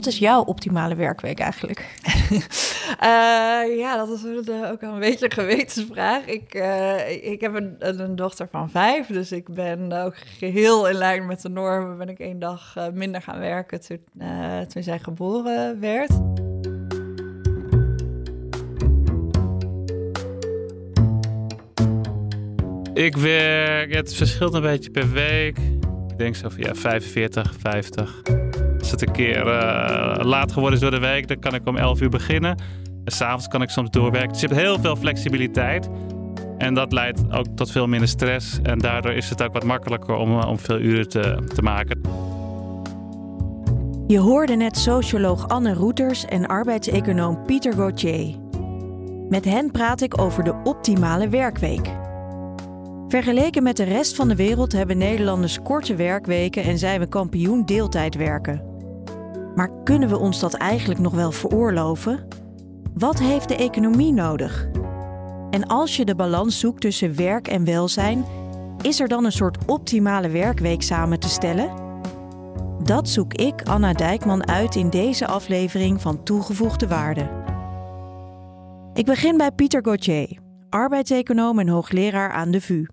Wat is jouw optimale werkweek eigenlijk? Uh, ja, dat is ook een beetje een gewetensvraag. Ik, uh, ik heb een, een, dochter van vijf, dus ik ben ook geheel in lijn met de normen. Ben ik één dag uh, minder gaan werken toen, toen zij geboren werd. Ik werk, het verschilt een beetje per week. Ik denk zo van ja, 45, 50. Als het een keer laat geworden is door de week, dan kan ik om 11 uur beginnen. S'avonds kan ik soms doorwerken. Dus je hebt heel veel flexibiliteit. En dat leidt ook tot veel minder stress. En daardoor is het ook wat makkelijker om, om veel uren te, te maken. Je hoorde net socioloog Anne Roeters en arbeidseconoom Pieter Gauthier. Met hen praat ik over de optimale werkweek. Vergeleken met de rest van de wereld hebben Nederlanders korte werkweken en zijn we kampioen deeltijd werken. Maar kunnen we ons dat eigenlijk nog wel veroorloven? Wat heeft de economie nodig? En als je de balans zoekt tussen werk en welzijn, is er dan een soort optimale werkweek samen te stellen? Dat zoek ik, Anna Dijkman, uit in deze aflevering van Toegevoegde Waarde. Ik begin bij Pieter Gauthier, arbeidseconoom en hoogleraar aan de VU.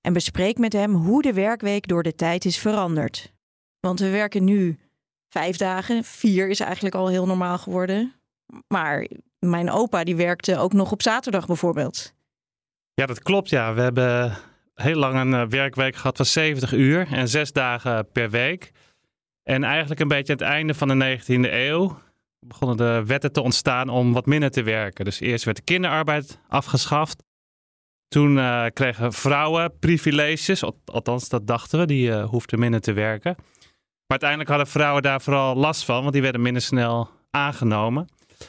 En bespreek met hem hoe de werkweek door de tijd is veranderd. Want we werken nu vijf dagen, vier is eigenlijk al heel normaal geworden. Maar mijn opa die werkte ook nog op zaterdag bijvoorbeeld. Ja, dat klopt. Ja, we hebben heel lang een eh, werkweek gehad van 70 uur en zes dagen per week. En eigenlijk een beetje aan het einde van de 19e eeuw begonnen de wetten te ontstaan om wat minder te werken. Dus eerst werd de kinderarbeid afgeschaft. Toen uh, kregen vrouwen privileges, althans dat dachten we, die uh, hoefden minder te werken. Maar uiteindelijk hadden vrouwen daar vooral last van, want die werden minder snel aangenomen.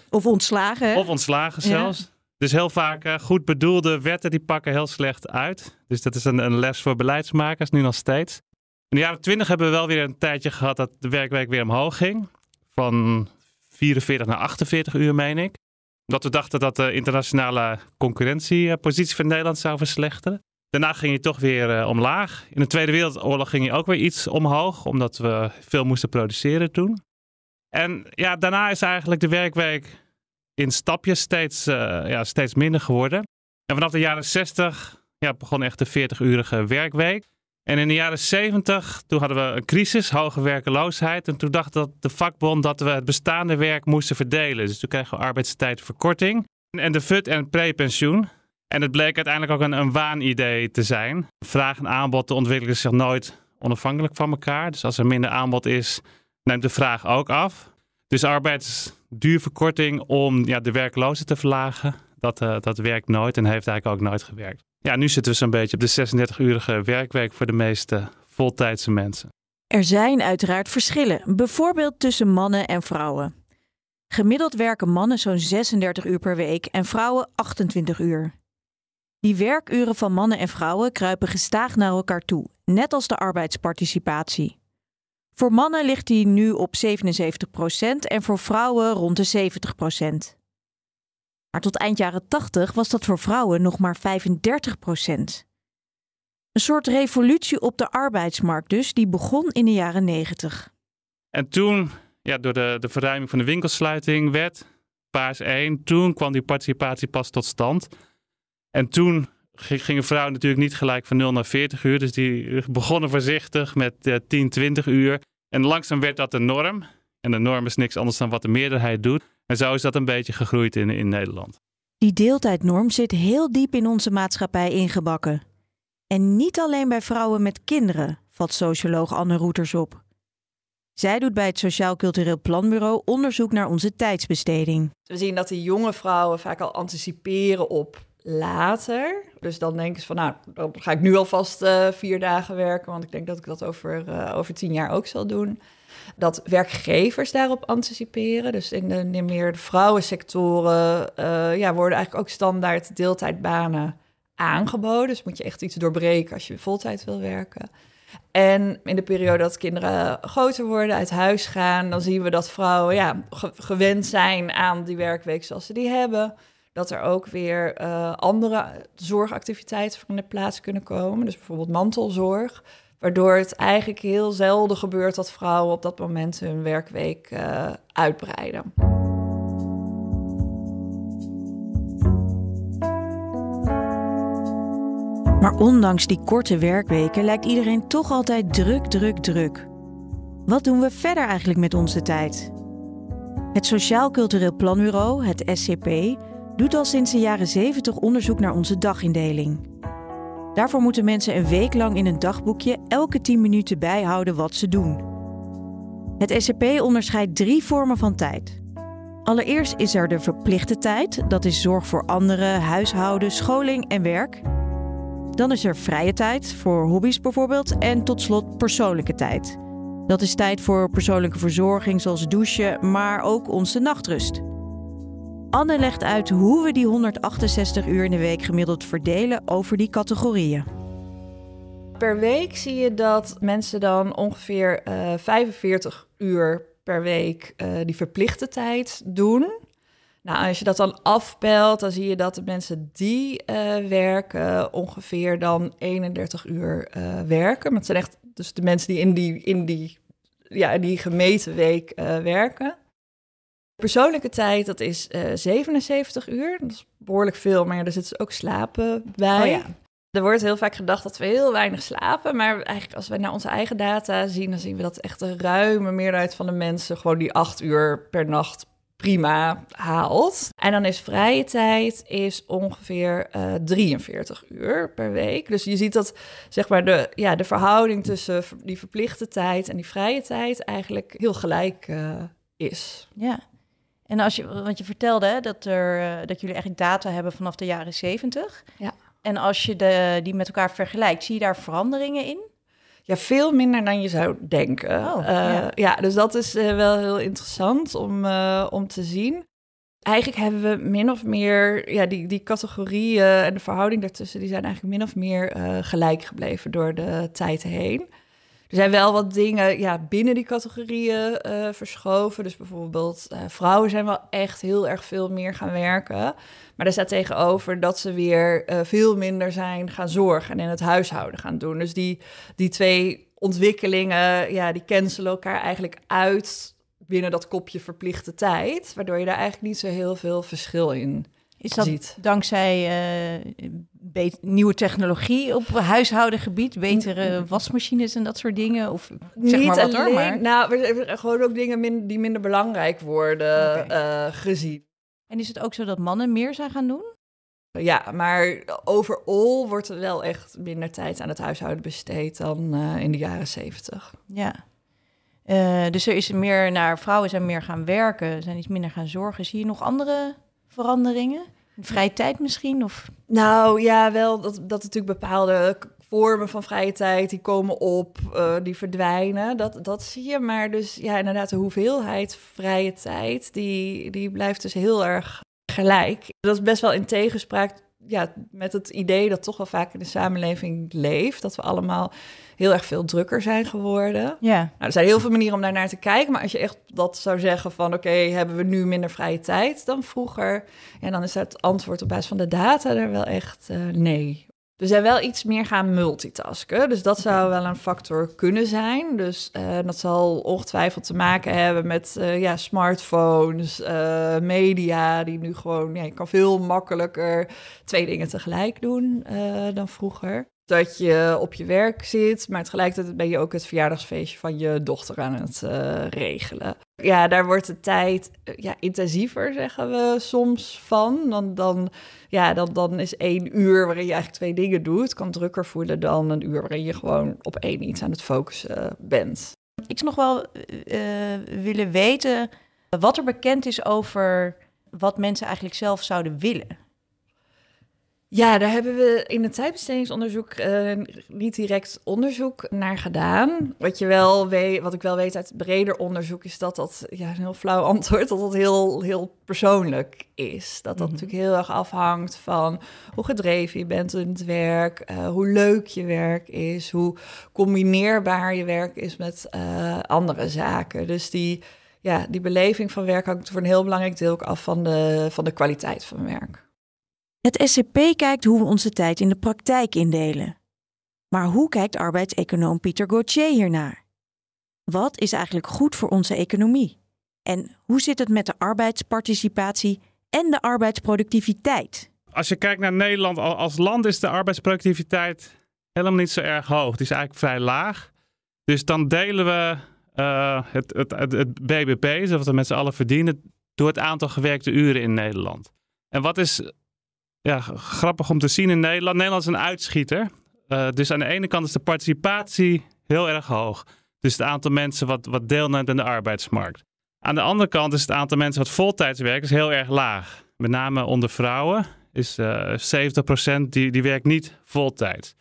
Of ontslagen. Hè? Of ontslagen zelfs. Dus heel vaak uh, goed bedoelde wetten die pakken heel slecht uit. Dus dat is een, een, les voor beleidsmakers, nu nog steeds. In de jaren twintig hebben we wel weer een tijdje gehad dat de werkweek weer omhoog ging. Van 44 naar 48 uur, meen ik. Dat we dachten dat de internationale concurrentiepositie van Nederland zou verslechteren. Daarna ging je toch weer uh, omlaag. In de Tweede Wereldoorlog ging je ook weer iets omhoog, omdat we veel moesten produceren toen. En ja, daarna is eigenlijk de werkweek in stapjes steeds, uh, ja, steeds minder geworden. En vanaf de jaren 60 ja, begon echt de 40-urige werkweek. En in de jaren 70, toen hadden we een crisis, hoge werkeloosheid. En toen dacht dat de vakbond dat we het bestaande werk moesten verdelen. Dus toen kregen we arbeidstijdverkorting en de FUT en prepensioen. En het bleek uiteindelijk ook een, een waanidee te zijn. Vraag en aanbod ontwikkelen zich nooit onafhankelijk van elkaar. Dus als er minder aanbod is, neemt de vraag ook af. Dus arbeidsduurverkorting om ja, de werkloosheid te verlagen, dat, uh, dat werkt nooit en heeft eigenlijk ook nooit gewerkt. Ja, nu zitten we zo'n beetje op de 36-urige werkweek voor de meeste voltijdse mensen. Er zijn uiteraard verschillen, bijvoorbeeld tussen mannen en vrouwen. Gemiddeld werken mannen zo'n 36 uur per week en vrouwen 28 uur. Die werkuren van mannen en vrouwen kruipen gestaag naar elkaar toe, net als de arbeidsparticipatie. Voor mannen ligt die nu op 77% en voor vrouwen rond de 70%. Maar tot eind jaren 80 was dat voor vrouwen nog maar 35%. Een soort revolutie op de arbeidsmarkt dus, die begon in de jaren 90. En toen, ja, door de, de verruiming van de winkelsluiting, werd paars 1, toen kwam die participatie pas tot stand. En toen gingen vrouwen natuurlijk niet gelijk van 0 naar 40 uur. Dus die begonnen voorzichtig met uh, 10, 20 uur. En langzaam werd dat de norm. En de norm is niks anders dan wat de meerderheid doet. En zo is dat een beetje gegroeid in, in Nederland. Die deeltijdnorm zit heel diep in onze maatschappij ingebakken. En niet alleen bij vrouwen met kinderen, valt socioloog Anne Roeters op. Zij doet bij het Sociaal Cultureel Planbureau onderzoek naar onze tijdsbesteding. We zien dat die jonge vrouwen vaak al anticiperen op later. Dus dan denken ze van, nou, dan ga ik nu alvast uh, vier dagen werken, want ik denk dat ik dat over, uh, over tien jaar ook zal doen. Dat werkgevers daarop anticiperen. Dus in de, in meer vrouwensectoren uh, ja, worden eigenlijk ook standaard deeltijdbanen aangeboden. Dus moet je echt iets doorbreken als je voltijd wil werken. En in de periode dat kinderen groter worden, uit huis gaan, dan zien we dat vrouwen ja, gewend zijn aan die werkweek zoals ze die hebben. Dat er ook weer uh, andere zorgactiviteiten in de plaats kunnen komen. Dus bijvoorbeeld mantelzorg. Waardoor het eigenlijk heel zelden gebeurt dat vrouwen op dat moment hun werkweek uh, uitbreiden. Maar ondanks die korte werkweken lijkt iedereen toch altijd druk, druk, druk. Wat doen we verder eigenlijk met onze tijd? Het Sociaal Cultureel Planbureau, het SCP, doet al sinds de jaren 70 onderzoek naar onze dagindeling. Daarvoor moeten mensen een week lang in een dagboekje elke 10 minuten bijhouden wat ze doen. Het SCP onderscheidt drie vormen van tijd. Allereerst is er de verplichte tijd, dat is zorg voor anderen, huishouden, scholing en werk. Dan is er vrije tijd, voor hobby's bijvoorbeeld. En tot slot persoonlijke tijd. Dat is tijd voor persoonlijke verzorging, zoals douchen, maar ook onze nachtrust. Anne legt uit hoe we die 168 uur in de week gemiddeld verdelen over die categorieën. Per week zie je dat mensen dan ongeveer uh, eh, 45 uur per week uh, die verplichte tijd doen. Nou, als je dat dan afpelt, dan zie je dat de mensen die uh, werken ongeveer dan 31 uur werken. Maar het zijn echt dus de mensen die in die, in die, ja, die gemeten week werken. Persoonlijke tijd, dat is 77 uur. Dat is behoorlijk veel, maar er zit dus ook slapen bij. Oh ja. Er wordt heel vaak gedacht dat we heel weinig slapen. Maar eigenlijk als we naar onze eigen data zien, dan zien we dat echt een ruime meerderheid van de mensen gewoon die acht uur per nacht prima haalt. En dan is vrije tijd is ongeveer uh, eh, 43 uur per week. Dus je ziet dat zeg maar de, ja, de verhouding tussen die verplichte tijd en die vrije tijd eigenlijk heel gelijk uh, is. Ja. En als je, want je vertelde hè, dat, er, uh, dat jullie eigenlijk data hebben vanaf de jaren 70. Ja. En als je de, die met elkaar vergelijkt, zie je daar veranderingen in? Ja, veel minder dan je zou denken. Oh, uh, ja. dus dat is uh, wel heel interessant om, uh, om te zien. Eigenlijk hebben we min of meer, ja, die, die categorieën en de verhouding daartussen, die zijn eigenlijk min of meer gelijk gebleven door de tijd heen. Er zijn wel wat dingen ja, binnen die categorieën verschoven. Dus bijvoorbeeld, vrouwen zijn wel echt heel erg veel meer gaan werken. Maar er staat tegenover dat ze weer uh, veel minder zijn gaan zorgen en in het huishouden gaan doen. Dus die, die twee ontwikkelingen, ja, die cancelen elkaar eigenlijk uit binnen dat kopje verplichte tijd. Waardoor je daar eigenlijk niet zo heel veel verschil in is dat ziet. dankzij uh, nieuwe technologie op huishoudengebied, betere wasmachines en dat soort dingen? Of zeg Niet maar wat alleen, hoor, maar... Nou, gewoon ook dingen die minder belangrijk worden okay. uh, gezien. En is het ook zo dat mannen meer zijn gaan doen? Ja, maar overal wordt er wel echt minder tijd aan het huishouden besteed dan uh, in de jaren zeventig. Ja. Dus er is meer naar vrouwen zijn meer gaan werken, zijn iets minder gaan zorgen. Zie je nog andere veranderingen? Vrije tijd misschien? Of? Nou ja, wel dat, dat natuurlijk bepaalde vormen van vrije tijd die komen op, uh, die verdwijnen. Dat, dat zie je. Maar dus ja, inderdaad, de hoeveelheid vrije tijd, die, die blijft dus heel erg gelijk. Dat is best wel in tegenspraak ja, met het idee dat toch wel vaak in de samenleving leeft. Dat we allemaal heel erg veel drukker zijn geworden. Ja. Nou, er zijn heel veel manieren om daar naar te kijken. Maar als je echt dat zou zeggen van... oké, hebben we nu minder vrije tijd dan vroeger? En dan is het antwoord op basis van de data er wel echt uh, nee. We zijn wel iets meer gaan multitasken. Dus dat zou wel een factor kunnen zijn. Dus uh, dat zal ongetwijfeld te maken hebben met uh, ja, smartphones, uh, media, die nu gewoon, ja, je kan veel makkelijker twee dingen tegelijk doen dan vroeger dat je op je werk zit, maar tegelijkertijd ben je ook het verjaardagsfeestje van je dochter aan het regelen. Ja, daar wordt de tijd uh, ja, intensiever, zeggen we soms van. Dan, dan, ja, dan, dan is één uur waarin je eigenlijk twee dingen doet, kan drukker voelen dan een uur waarin je gewoon op één iets aan het focussen bent. Ik zou nog wel uh, willen weten wat er bekend is over wat mensen eigenlijk zelf zouden willen. Ja, daar hebben we in het tijdbestedingsonderzoek uh, niet direct onderzoek naar gedaan. Wat, je wel weet, wat ik wel weet uit breder onderzoek is dat dat, ja, een heel flauw antwoord, dat dat heel, heel persoonlijk is. Dat dat mhm. natuurlijk heel erg afhangt van hoe gedreven je bent in het werk, uh, hoe leuk je werk is, hoe combineerbaar je werk is met uh, andere zaken. Dus die, ja, die beleving van werk hangt voor een heel belangrijk deel ook af van de, van de kwaliteit van werk. Het SCP kijkt hoe we onze tijd in de praktijk indelen. Maar hoe kijkt arbeidseconoom Pieter Gauthier hiernaar? Wat is eigenlijk goed voor onze economie? En hoe zit het met de arbeidsparticipatie en de arbeidsproductiviteit? Als je kijkt naar Nederland als land is de arbeidsproductiviteit helemaal niet zo erg hoog. Die is eigenlijk vrij laag. Dus dan delen we uh, het, het, het, het, BBP, wat we met z'n allen verdienen, door het aantal gewerkte uren in Nederland. En wat is ja, grappig om te zien in Nederland. Nederland is een uitschieter. Uh, dus aan de ene kant is de participatie heel erg hoog. Dus het aantal mensen wat, wat deelneemt aan de arbeidsmarkt. Aan de andere kant is het aantal mensen wat voltijds werkt is heel erg laag. Met name onder vrouwen is uh, eh, 70% die, die werkt niet voltijds.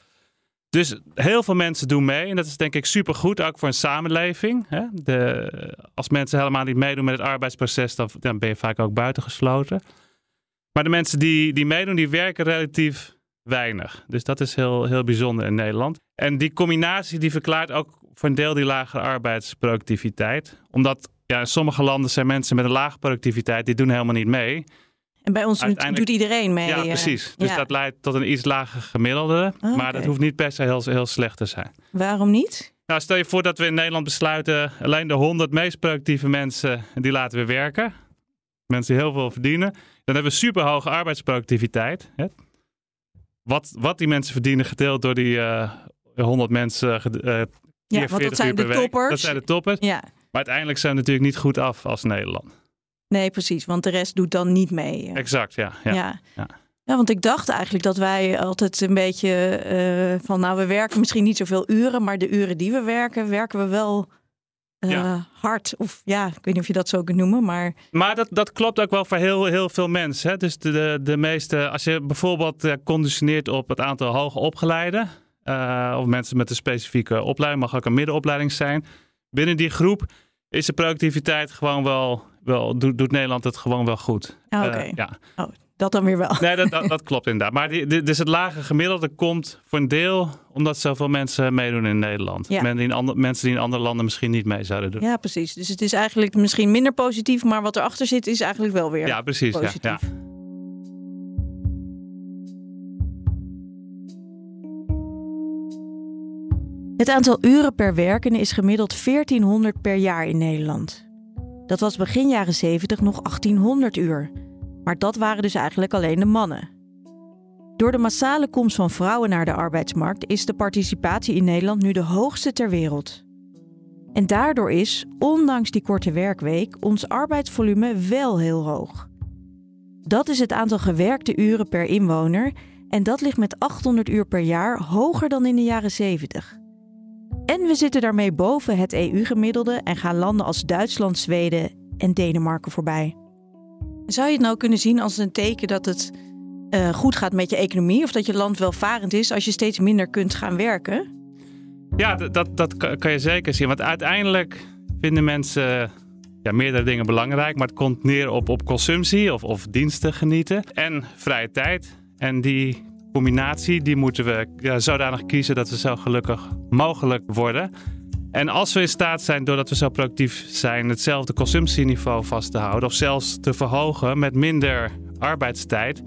Dus heel veel mensen doen mee. En dat is denk ik supergoed, ook voor een samenleving. Hè? De, als mensen helemaal niet meedoen met het arbeidsproces, dan ben je vaak ook buitengesloten. Maar de mensen die, die meedoen, die werken relatief weinig. Dus dat is heel, heel bijzonder in Nederland. En die combinatie die verklaart ook voor een deel die lagere arbeidsproductiviteit. Omdat ja, in sommige landen zijn mensen met een lage productiviteit, die doen helemaal niet mee. En bij ons doet iedereen mee. Ja, precies. Dus dat leidt tot een iets lager gemiddelde. Ah, maar dat hoeft niet per se heel, heel slecht te zijn. Waarom niet? Nou, stel je voor dat we in Nederland besluiten... alleen de 100 meest productieve mensen, die laten we werken. Mensen die heel veel verdienen. Dan hebben we super hoge arbeidsproductiviteit. Hè? Wat, wat die mensen verdienen gedeeld door die uh, eh, 100 mensen. Uh, ja, want dat zijn de toppers. Dat zijn de toppers. Ja. Maar uiteindelijk zijn we natuurlijk niet goed af als Nederland. Nee, precies. Want de rest doet dan niet mee. Exact, ja. Ja, ja. ja. want ik dacht eigenlijk dat wij altijd een beetje uh, van... nou, we werken misschien niet zoveel uren... maar de uren die we werken, werken we wel uh, hard. Of ja, ik weet niet of je dat zo kunt noemen, maar... Maar dat, dat klopt ook wel voor heel, heel veel mensen. Hè? Dus de, de, de meeste, als je bijvoorbeeld uh, conditioneert op het aantal hoge opgeleiden... Uh, of mensen met een specifieke opleiding, mag ook een middenopleiding zijn. Binnen die groep is de productiviteit gewoon wel, wel doet, doet Nederland het gewoon wel goed. Oh, Oké. ja. Oh, dat dan weer wel. Nee, dat, dat, dat klopt inderdaad. Maar die, dus het lage gemiddelde komt voor een deel omdat zoveel mensen meedoen in Nederland. Ja. Men die in mensen die in andere landen misschien niet mee zouden doen. Ja, precies. Dus het is eigenlijk misschien minder positief, maar wat erachter zit is eigenlijk wel weer ja, precies, positief. Ja, ja. Het aantal uren per werkende is gemiddeld 1400 per jaar in Nederland. Dat was begin jaren 70 nog 1800 uur. Maar dat waren dus eigenlijk alleen de mannen. Door de massale komst van vrouwen naar de arbeidsmarkt is de participatie in Nederland nu de hoogste ter wereld. En daardoor is, ondanks die korte werkweek, ons arbeidsvolume wel heel hoog. Dat is het aantal gewerkte uren per inwoner en dat ligt met 800 uur per jaar hoger dan in de jaren 70. En we zitten daarmee boven het EU-gemiddelde en gaan landen als Duitsland, Zweden en Denemarken voorbij. Zou je het nou kunnen zien als een teken dat het uh, goed gaat met je economie of dat je land welvarend is als je steeds minder kunt gaan werken? Ja, dat, dat kan je zeker zien. Want uiteindelijk vinden mensen ja, meerdere dingen belangrijk, maar het komt neer op, op consumptie of, of diensten genieten en vrije tijd. En die combinatie die moeten we zodanig kiezen dat we zo gelukkig mogelijk worden. En als we in staat zijn, doordat we zo productief zijn, hetzelfde consumptieniveau vast te houden of zelfs te verhogen met minder arbeidstijd,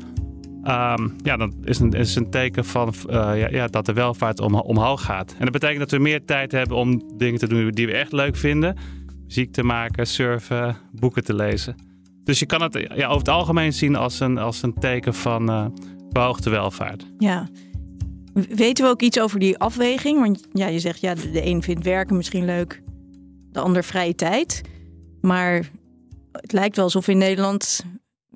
ehm, ja, dan is een, is een teken van uh, ja, ja, dat de welvaart om, omhoog gaat. En dat betekent dat we meer tijd hebben om dingen te doen die we echt leuk vinden. Muziek te maken, surfen, boeken te lezen. Dus je kan het ja, over het algemeen zien als een, als een teken van uh, welvaart. Ja. Weten we ook iets over die afweging? Want ja, je zegt ja, de een vindt werken misschien leuk, de ander vrije tijd. Maar het lijkt wel alsof we in Nederland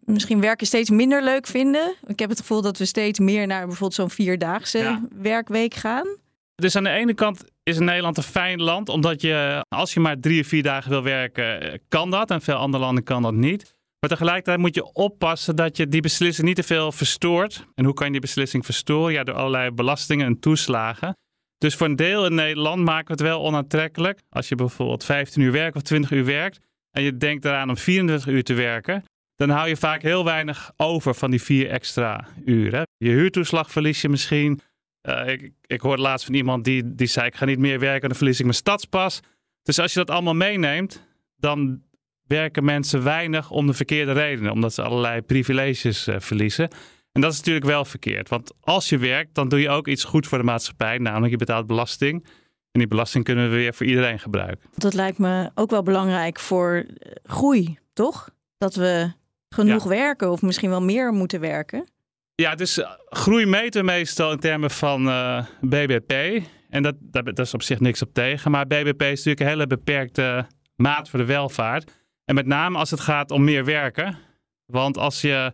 misschien werken steeds minder leuk vinden. Ik heb het gevoel dat we steeds meer naar bijvoorbeeld zo'n vierdaagse werkweek gaan. Dus aan de ene kant is Nederland een fijn land, omdat je als je maar drie of vier dagen wil werken, kan dat. En veel andere landen kan dat niet. Maar tegelijkertijd moet je oppassen dat je die beslissing niet te veel verstoort. En hoe kan je die beslissing verstoren? Ja, door allerlei belastingen en toeslagen. Dus voor een deel in Nederland maken we het wel onaantrekkelijk. Als je bijvoorbeeld 15 uur werkt of 20 uur werkt en je denkt eraan om 24 uur te werken, dan hou je vaak heel weinig over van die vier extra uren. Je huurtoeslag verlies je misschien. Uh, ik, ik hoorde laatst van iemand die, die zei: Ik ga niet meer werken, dan verlies ik mijn stadspas. Dus als je dat allemaal meeneemt, dan werken mensen weinig om de verkeerde redenen, omdat ze allerlei privileges uh, verliezen. En dat is natuurlijk wel verkeerd. Want als je werkt, dan doe je ook iets goed voor de maatschappij. Namelijk je betaalt belasting. En die belasting kunnen we weer voor iedereen gebruiken. Dat lijkt me ook wel belangrijk voor groei, toch? Dat we genoeg werken of misschien wel meer moeten werken. Ja, dus eh, groei meten meestal in termen van uh, eh, BBP. En dat, dat, is op zich niks op tegen. Maar BBP is natuurlijk een hele beperkte maat voor de welvaart. En met name als het gaat om meer werken. Want als je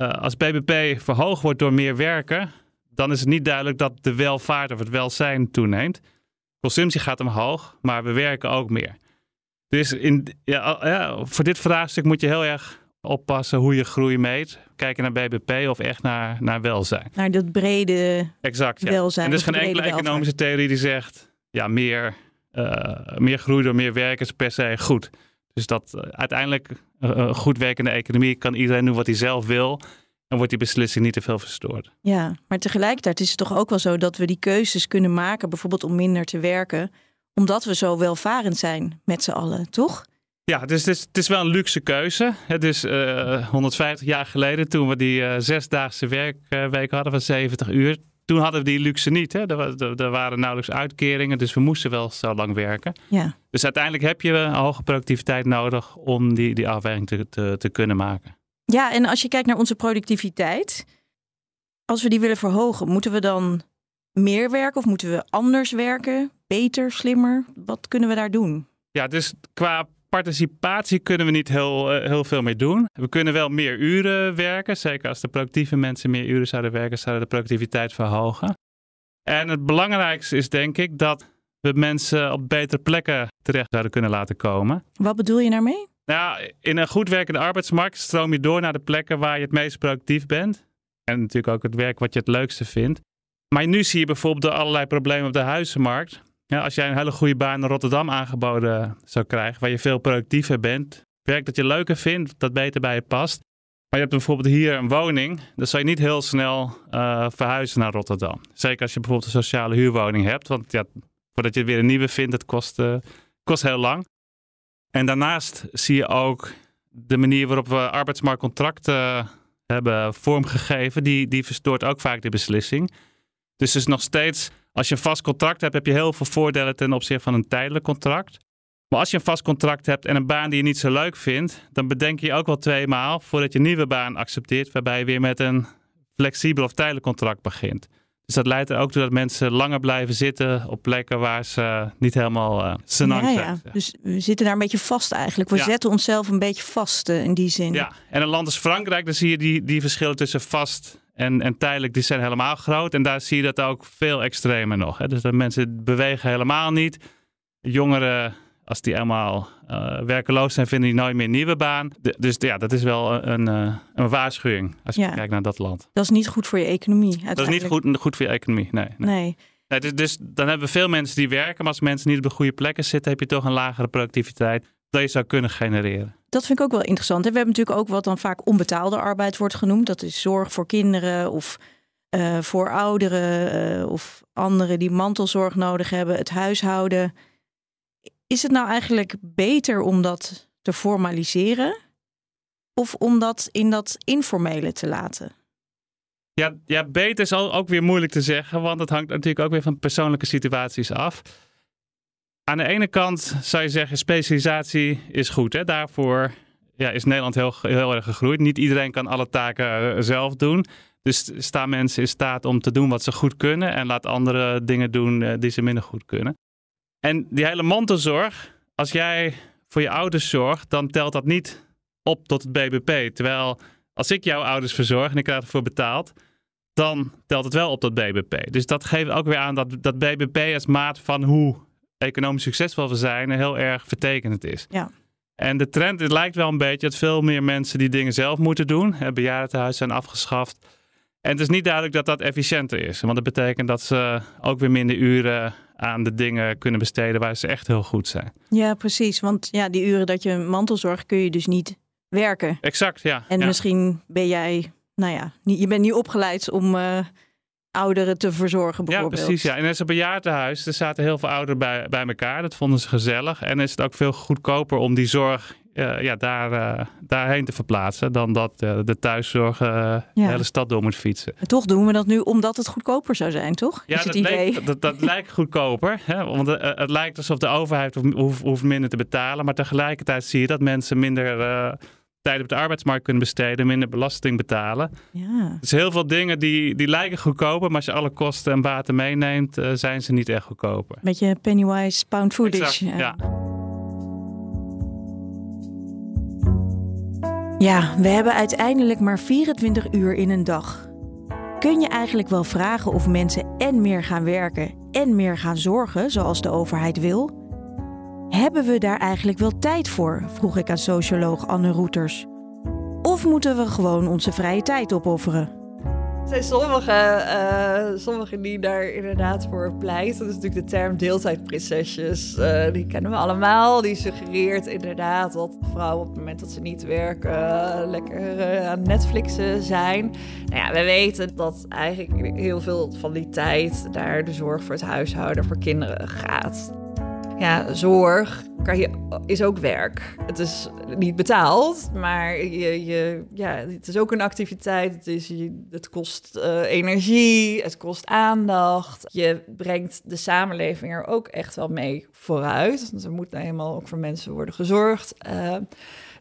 uh, als BBP verhoogd wordt door meer werken, dan is het niet duidelijk dat de welvaart of het welzijn toeneemt. Consumptie gaat omhoog, maar we werken ook meer. Dus in, ja, ja, voor dit vraagstuk moet je heel erg oppassen hoe je groei meet. Kijken naar BBP of echt naar, naar welzijn. Naar dat brede exact, ja. welzijn. En er is geen enkele economische theorie die zegt... ja, meer, uh, meer groei door meer werken is per se goed. Dus dat uh, uiteindelijk een goed werkende economie kan iedereen doen wat hij zelf wil. En wordt die beslissing niet te veel verstoord. Ja, maar tegelijkertijd is het toch ook wel zo dat we die keuzes kunnen maken, bijvoorbeeld om minder te werken, omdat we zo welvarend zijn met z'n allen, toch? Ja, dus het is, het is wel een luxe keuze. Het is uh, 150 jaar geleden, toen we die uh, zesdaagse werkweek hadden van 70 uur, toen hadden we die luxe niet. Hè? Er, er, er, waren nauwelijks uitkeringen, dus we moesten wel zo lang werken. Ja. Dus uiteindelijk heb je een hoge productiviteit nodig om die, die afweging te, te, te kunnen maken. Ja, en als je kijkt naar onze productiviteit, als we die willen verhogen, moeten we dan meer werken of moeten we anders werken? Beter, slimmer? Wat kunnen we daar doen? Ja, dus qua participatie kunnen we niet heel, uh, heel veel meer doen. We kunnen wel meer uren werken. Zeker als de productieve mensen meer uren zouden werken, zouden de productiviteit verhogen. En het belangrijkste is denk ik dat we mensen op betere plekken terecht zouden kunnen laten komen. Wat bedoel je daarmee? Nou, in een goed werkende arbeidsmarkt stroom je door naar de plekken waar je het meest productief bent. En natuurlijk ook het werk wat je het leukste vindt. Maar nu zie je bijvoorbeeld allerlei problemen op de huizenmarkt. Ja, als jij een hele goede baan in Rotterdam aangeboden zou krijgen, waar je veel productiever bent, werk dat je leuker vindt, dat beter bij je past. Maar je hebt bijvoorbeeld hier een woning, dan zou je niet heel snel uh, verhuizen naar Rotterdam. Zeker als je bijvoorbeeld een sociale huurwoning hebt, want ja, voordat je weer een nieuwe vindt, het kost, uh, kost heel lang. En daarnaast zie je ook de manier waarop we arbeidsmarktcontracten hebben vormgegeven, die, die verstoort ook vaak de beslissing. Dus is nog steeds, als je een vast contract hebt, heb je heel veel voordelen ten opzichte van een tijdelijk contract. Maar als je een vast contract hebt en een baan die je niet zo leuk vindt, dan bedenk je ook wel twee maal voordat je een nieuwe baan accepteert, waarbij je weer met een flexibel of tijdelijk contract begint. Dus dat leidt er ook toe dat mensen langer blijven zitten op plekken waar ze niet helemaal uh, ja, zijn. Ja. Dus we zitten daar een beetje vast eigenlijk. We zetten onszelf een beetje vast uh, in die zin. Ja, en een land als Frankrijk, dan zie je die, die verschillen tussen vast en, en tijdelijk, die zijn helemaal groot. En daar zie je dat ook veel extremer nog. Hè? Dus dat mensen bewegen helemaal niet. Jongeren als die allemaal uh, werkeloos zijn, vinden die nooit meer een nieuwe baan. dus ja, dat is wel een, uh, een waarschuwing als je kijkt naar dat land. Dat is niet goed voor je economie. Dat is niet goed, goed voor je economie, nee. nee. nee. dus, dus, dan hebben we veel mensen die werken, maar als mensen niet op de goede plekken zitten, heb je toch een lagere productiviteit dat je zou kunnen genereren. Dat vind ik ook wel interessant. En we hebben natuurlijk ook wat dan vaak onbetaalde arbeid wordt genoemd. Dat is zorg voor kinderen of uh, voor ouderen of anderen die mantelzorg nodig hebben, het huishouden. Is het nou eigenlijk beter om dat te formaliseren of om dat in dat informele te laten? Ja, ja, beter is ook weer moeilijk te zeggen, want het hangt natuurlijk ook weer van persoonlijke situaties af. Aan de ene kant zou je zeggen, specialisatie is goed. Hè? Daarvoor ja, is Nederland heel, heel erg gegroeid. Niet iedereen kan alle taken eh, zelf doen. Dus staan mensen in staat om te doen wat ze goed kunnen en laat andere dingen doen eh, die ze minder goed kunnen. En die hele mantelzorg, als jij voor je ouders zorgt, dan telt dat niet op tot het BBP. Terwijl als ik jouw ouders verzorg en ik krijg ervoor betaald, dan telt het wel op tot BBP. Dus dat geeft ook weer aan dat, dat BBP als maat van hoe economisch succesvol we zijn heel erg vertekenend is. Ja. En de trend het lijkt wel een beetje dat veel meer mensen die dingen zelf moeten doen. Bejaardentehuizen zijn afgeschaft. En het is niet duidelijk dat dat efficiënter is. Want dat betekent dat ze ook weer minder uren aan de dingen kunnen besteden waar ze echt heel goed zijn. Ja, precies. Want ja, die uren dat je mantelzorg kun je dus niet werken. Exact, ja. En ja. misschien ben jij, nou ja, je bent niet opgeleid om uh, ouderen te verzorgen bijvoorbeeld. Ja, precies. Ja. En in zo'n bejaardenhuis, er zaten heel veel ouderen bij, bij elkaar. Dat vonden ze gezellig. En is het ook veel goedkoper om die zorg uh, ja, daar, uh, daarheen te verplaatsen dan dat uh, de thuiszorg ja. de hele stad door moet fietsen. En toch doen we dat nu omdat het goedkoper zou zijn, toch? Ja, is dat, het idee? Lijkt, dat, dat lijkt goedkoper. Hè? Want het lijkt alsof de overheid hoeft, hoeft, minder te betalen. Maar tegelijkertijd zie je dat mensen minder tijd op de arbeidsmarkt kunnen besteden, minder belasting betalen. Ja. Dus heel veel dingen die, die lijken goedkoper, maar als je alle kosten en baten meeneemt, zijn ze niet echt goedkoper. Beetje pennywise pound foolish. Exact, ja. Ja, we hebben uiteindelijk maar 24 uur in een dag. Kun je eigenlijk wel vragen of mensen en meer gaan werken en meer gaan zorgen, zoals de overheid wil? Hebben we daar eigenlijk wel tijd voor? vroeg ik aan socioloog Anne Roeters. Of moeten we gewoon onze vrije tijd opofferen? Er zijn sommigen, sommigen die daar inderdaad voor pleiten. Dat is natuurlijk de term deeltijdprinsesjes. Uh, die kennen we allemaal. Die suggereert inderdaad dat vrouwen op het moment dat ze niet werken... Lekker aan Netflixen zijn. Nou ja, we weten dat eigenlijk heel veel van die tijd... naar de zorg voor het huishouden, voor kinderen gaat ja, zorg kan je, is ook werk. Het is niet betaald, maar je, je, ja, het is ook een activiteit. Het, is, kost uh, energie, het kost aandacht. Je brengt de samenleving er ook echt wel mee vooruit. Want er moet nou eenmaal ook voor mensen worden gezorgd. Uh,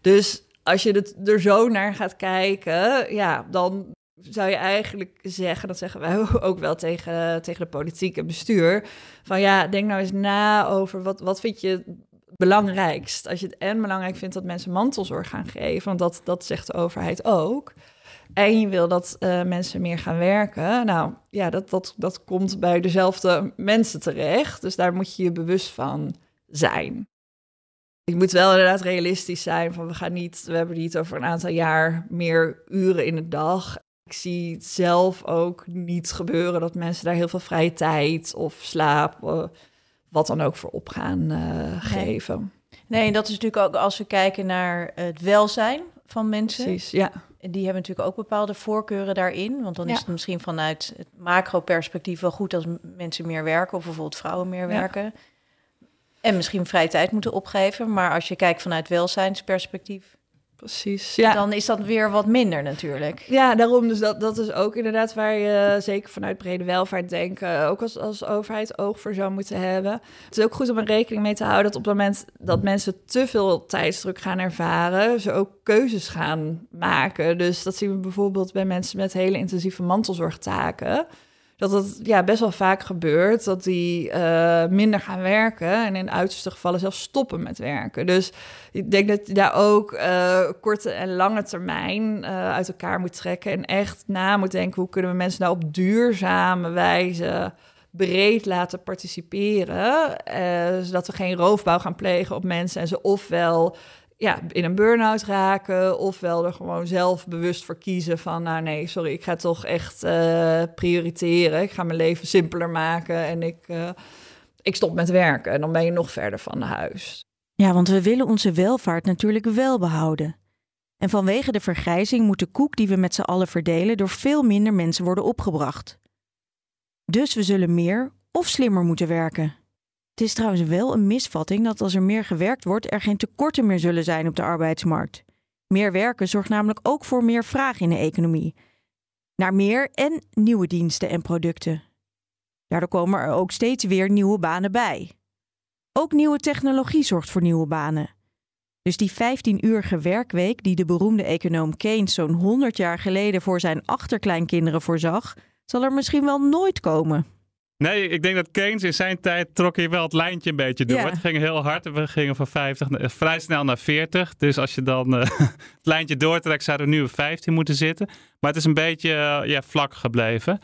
dus als je het er zo naar gaat kijken, ja, dan zou je eigenlijk zeggen, dat zeggen wij ook wel tegen, tegen de politiek en bestuur, van ja, denk nou eens na over wat, wat vind je belangrijkst. Als je het en belangrijk vindt dat mensen mantelzorg gaan geven, want dat, dat zegt de overheid ook. En je wil dat uh, mensen meer gaan werken. Nou ja, dat, dat, dat komt bij dezelfde mensen terecht. Dus daar moet je je bewust van zijn. Je moet wel inderdaad realistisch zijn van we gaan niet, we hebben niet over een aantal jaar meer uren in de dag. Ik zie zelf ook niet gebeuren dat mensen daar heel veel vrije tijd of slaap, uh, wat dan ook voor op gaan uh, geven. Nee, en dat is natuurlijk ook als we kijken naar het welzijn van mensen. Precies, ja. Die hebben natuurlijk ook bepaalde voorkeuren daarin. Want dan Ja. is het misschien vanuit het macro-perspectief wel goed als mensen meer werken, of bijvoorbeeld vrouwen meer Ja. werken. En misschien vrije tijd moeten opgeven. Maar als je kijkt vanuit welzijnsperspectief, Precies, ja. dan is dat weer wat minder natuurlijk. Ja, daarom. Dus dat, dat is ook inderdaad waar je zeker vanuit brede welvaart denken, ook als, als overheid oog voor zou moeten hebben. Het is ook goed om er rekening mee te houden dat op het moment dat mensen te veel tijdsdruk gaan ervaren, ze ook keuzes gaan maken. Dus dat zien we bijvoorbeeld bij mensen met hele intensieve mantelzorgtaken. Dat het ja, best wel vaak gebeurt dat die eh, minder gaan werken en in uiterste gevallen zelfs stoppen met werken. Dus ik denk dat je daar ook eh, korte en lange termijn eh, uit elkaar moet trekken en echt na moet denken hoe kunnen we mensen nou op duurzame wijze breed laten participeren, zodat we geen roofbouw gaan plegen op mensen en ze ofwel ja, in een burn-out raken, ofwel er gewoon zelf bewust voor kiezen van, nou nee, sorry, ik ga toch echt eh, prioriteren, ik ga mijn leven simpeler maken en ik, eh, ik stop met werken. En dan ben je nog verder van huis. Ja, want we willen onze welvaart natuurlijk wel behouden. En vanwege de vergrijzing moet de koek die we met z'n allen verdelen door veel minder mensen worden opgebracht. Dus we zullen meer of slimmer moeten werken. Het is trouwens wel een misvatting dat als er meer gewerkt wordt, er geen tekorten meer zullen zijn op de arbeidsmarkt. Meer werken zorgt namelijk ook voor meer vraag in de economie. Naar meer en nieuwe diensten en producten. Daardoor komen er ook steeds weer nieuwe banen bij. Ook nieuwe technologie zorgt voor nieuwe banen. Dus die 15-uurige werkweek die de beroemde econoom Keynes zo'n 100 jaar geleden voor zijn achterkleinkinderen voorzag, zal er misschien wel nooit komen. Nee, ik denk dat Keynes in zijn tijd trok hier wel het lijntje een beetje door. Ja. Het ging heel hard. We gingen van 50 naar- vrij snel naar 40. Dus als je dan eh, het lijntje doortrekt, zouden we nu op 15 moeten zitten. Maar het is een beetje eh, ja, vlak gebleven.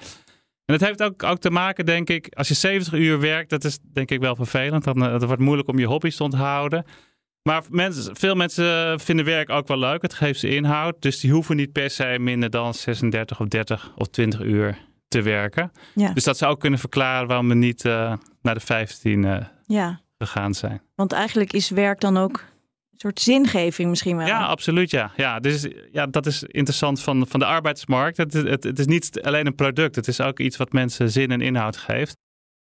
En het heeft ook, ook te maken, denk ik, als je 70 uur werkt, dat is denk ik wel vervelend. Dan, eh, het wordt moeilijk om je hobby's te onthouden. Maar mensen, veel mensen vinden werk ook wel leuk. Het geeft ze inhoud. Dus die hoeven niet per se minder dan 36 of 30 of 20 uur te werken. Ja. Dus dat zou ook kunnen verklaren waarom we niet uh, naar de 15 uh, ja. gegaan zijn. Want eigenlijk is werk dan ook een soort zingeving misschien wel. Ja, absoluut. Ja, ja, dus, ja dat is interessant van, van de arbeidsmarkt. Het, het, het is niet alleen een product. Het is ook iets wat mensen zin en inhoud geeft.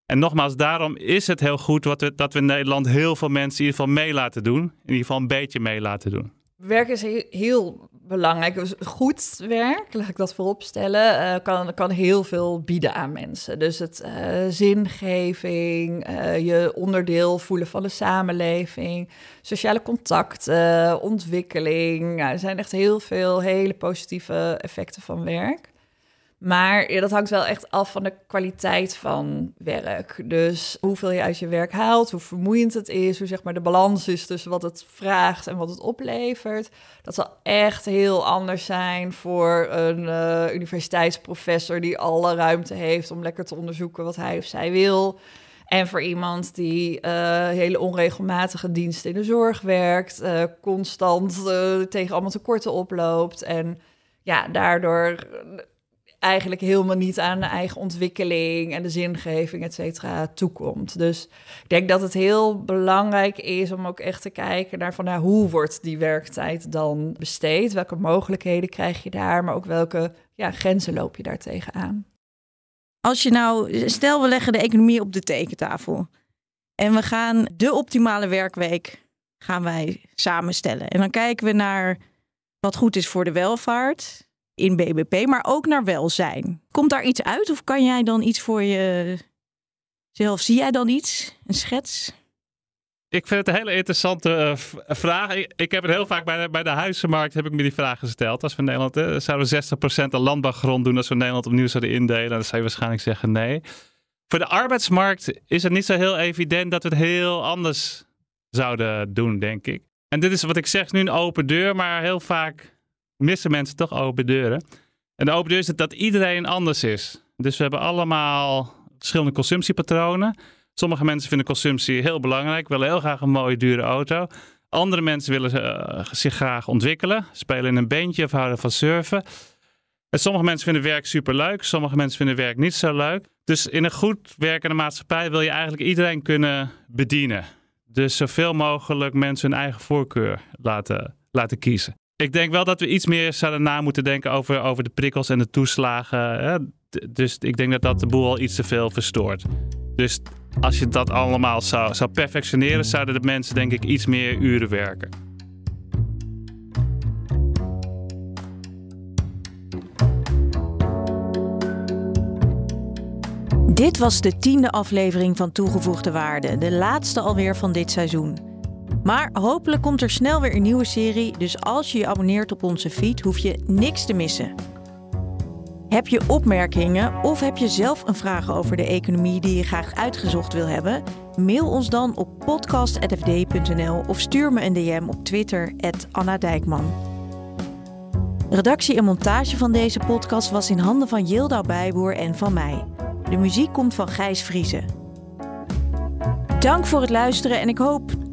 En nogmaals, daarom is het heel goed wat we, dat we in Nederland heel veel mensen in ieder geval mee laten doen. In ieder geval een beetje mee laten doen. Werk is heel belangrijk. Goed werk, laat ik dat vooropstellen, uh, kan, kan heel veel bieden aan mensen. Dus het uh, zingeving, uh, je onderdeel voelen van de samenleving, sociale contacten, ontwikkeling. Nou, er zijn echt heel veel hele positieve effecten van werk. Maar dat hangt wel echt af van de kwaliteit van werk. Dus hoeveel je uit je werk haalt, hoe vermoeiend het is, hoe zeg maar de balans is tussen wat het vraagt en wat het oplevert. Dat zal echt heel anders zijn voor een uh, universiteitsprofessor die alle ruimte heeft om lekker te onderzoeken wat hij of zij wil. En voor iemand die uh, hele onregelmatige diensten in de zorg werkt, uh, constant tegen allemaal tekorten oploopt en ja, daardoor eigenlijk helemaal niet aan de eigen ontwikkeling en de zingeving, et cetera, toekomt. Dus ik denk dat het heel belangrijk is om ook echt te kijken naar van nou, hoe wordt die werktijd dan besteed? Welke mogelijkheden krijg je daar, maar ook welke ja, grenzen loop je daar tegenaan? Als je nou, stel we leggen de economie op de tekentafel en we gaan de optimale werkweek gaan wij samenstellen. En dan kijken we naar wat goed is voor de welvaart in BBP, maar ook naar welzijn. Komt daar iets uit of kan jij dan iets voor jezelf? Zie jij dan iets? Een schets? Ik vind het een hele interessante uh, vraag. Ik, heb het heel vaak bij de, bij de huizenmarkt heb ik me die vraag gesteld. Als we Nederland, uh, zouden we 60% aan landbouwgrond doen als we Nederland opnieuw zouden indelen? Dan zou je waarschijnlijk zeggen nee. Voor de arbeidsmarkt is het niet zo heel evident dat we het heel anders zouden doen, denk ik. En dit is wat ik zeg nu een open deur, maar heel vaak missen mensen toch open deuren. En de open deur is dat iedereen anders is. Dus we hebben allemaal verschillende consumptiepatronen. Sommige mensen vinden consumptie heel belangrijk, willen heel graag een mooie dure auto. Andere mensen willen uh, zich graag ontwikkelen, spelen in een bandje of houden van surfen. En sommige mensen vinden werk superleuk, sommige mensen vinden werk niet zo leuk. Dus in een goed werkende maatschappij wil je eigenlijk iedereen kunnen bedienen. Dus zoveel mogelijk mensen hun eigen voorkeur laten, laten kiezen. Ik denk wel dat we iets meer zouden na moeten denken over, over de prikkels en de toeslagen. Hè? Dus ik denk dat dat de boel al iets te veel verstoort. Dus als je dat allemaal zou, zou perfectioneren, zouden de mensen denk ik iets meer uren werken. Dit was de tiende aflevering van Toegevoegde Waarde, de laatste alweer van dit seizoen. Maar hopelijk komt er snel weer een nieuwe serie, dus als je je abonneert op onze feed, hoef je niks te missen. Heb je opmerkingen of heb je zelf een vraag over de economie die je graag uitgezocht wil hebben? Mail ons dan op podcast.fd.nl of stuur me een DM op Twitter, Anna Dijkman. Redactie en montage van deze podcast was in handen van Yilda Bijboer en van mij. De muziek komt van Gijs Vriezen. Dank voor het luisteren en ik hoop